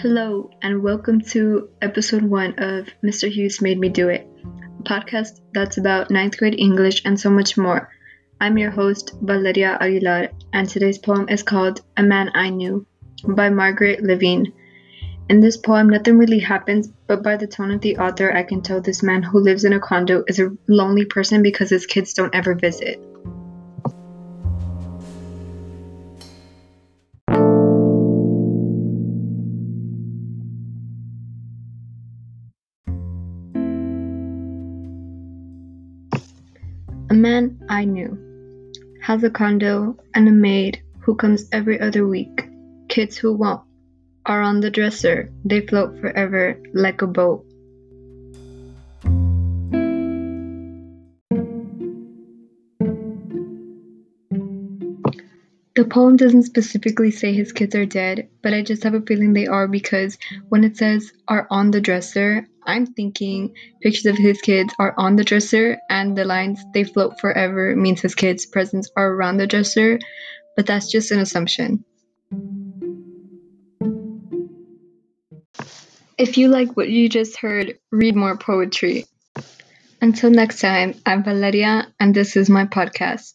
Hello, and welcome to episode one of Mr. Hughes Made Me Do It, a podcast that's about ninth grade English and so much more. I'm your host, Valeria Aguilar, and today's poem is called A Man I Knew by Margaret Levine. In this poem, nothing really happens, but by the tone of the author, I can tell this man who lives in a condo is a lonely person because his kids don't ever visit. Man I knew has a condo and a maid who comes every other week. Kids who won't are on the dresser, they float forever like a boat. The poem doesn't specifically say his kids are dead, but I just have a feeling they are because when it says are on the dresser, I'm thinking pictures of his kids are on the dresser and the lines they float forever means his kids' presents are around the dresser, but that's just an assumption. If you like what you just heard, read more poetry. Until next time, I'm Valeria, and this is my podcast.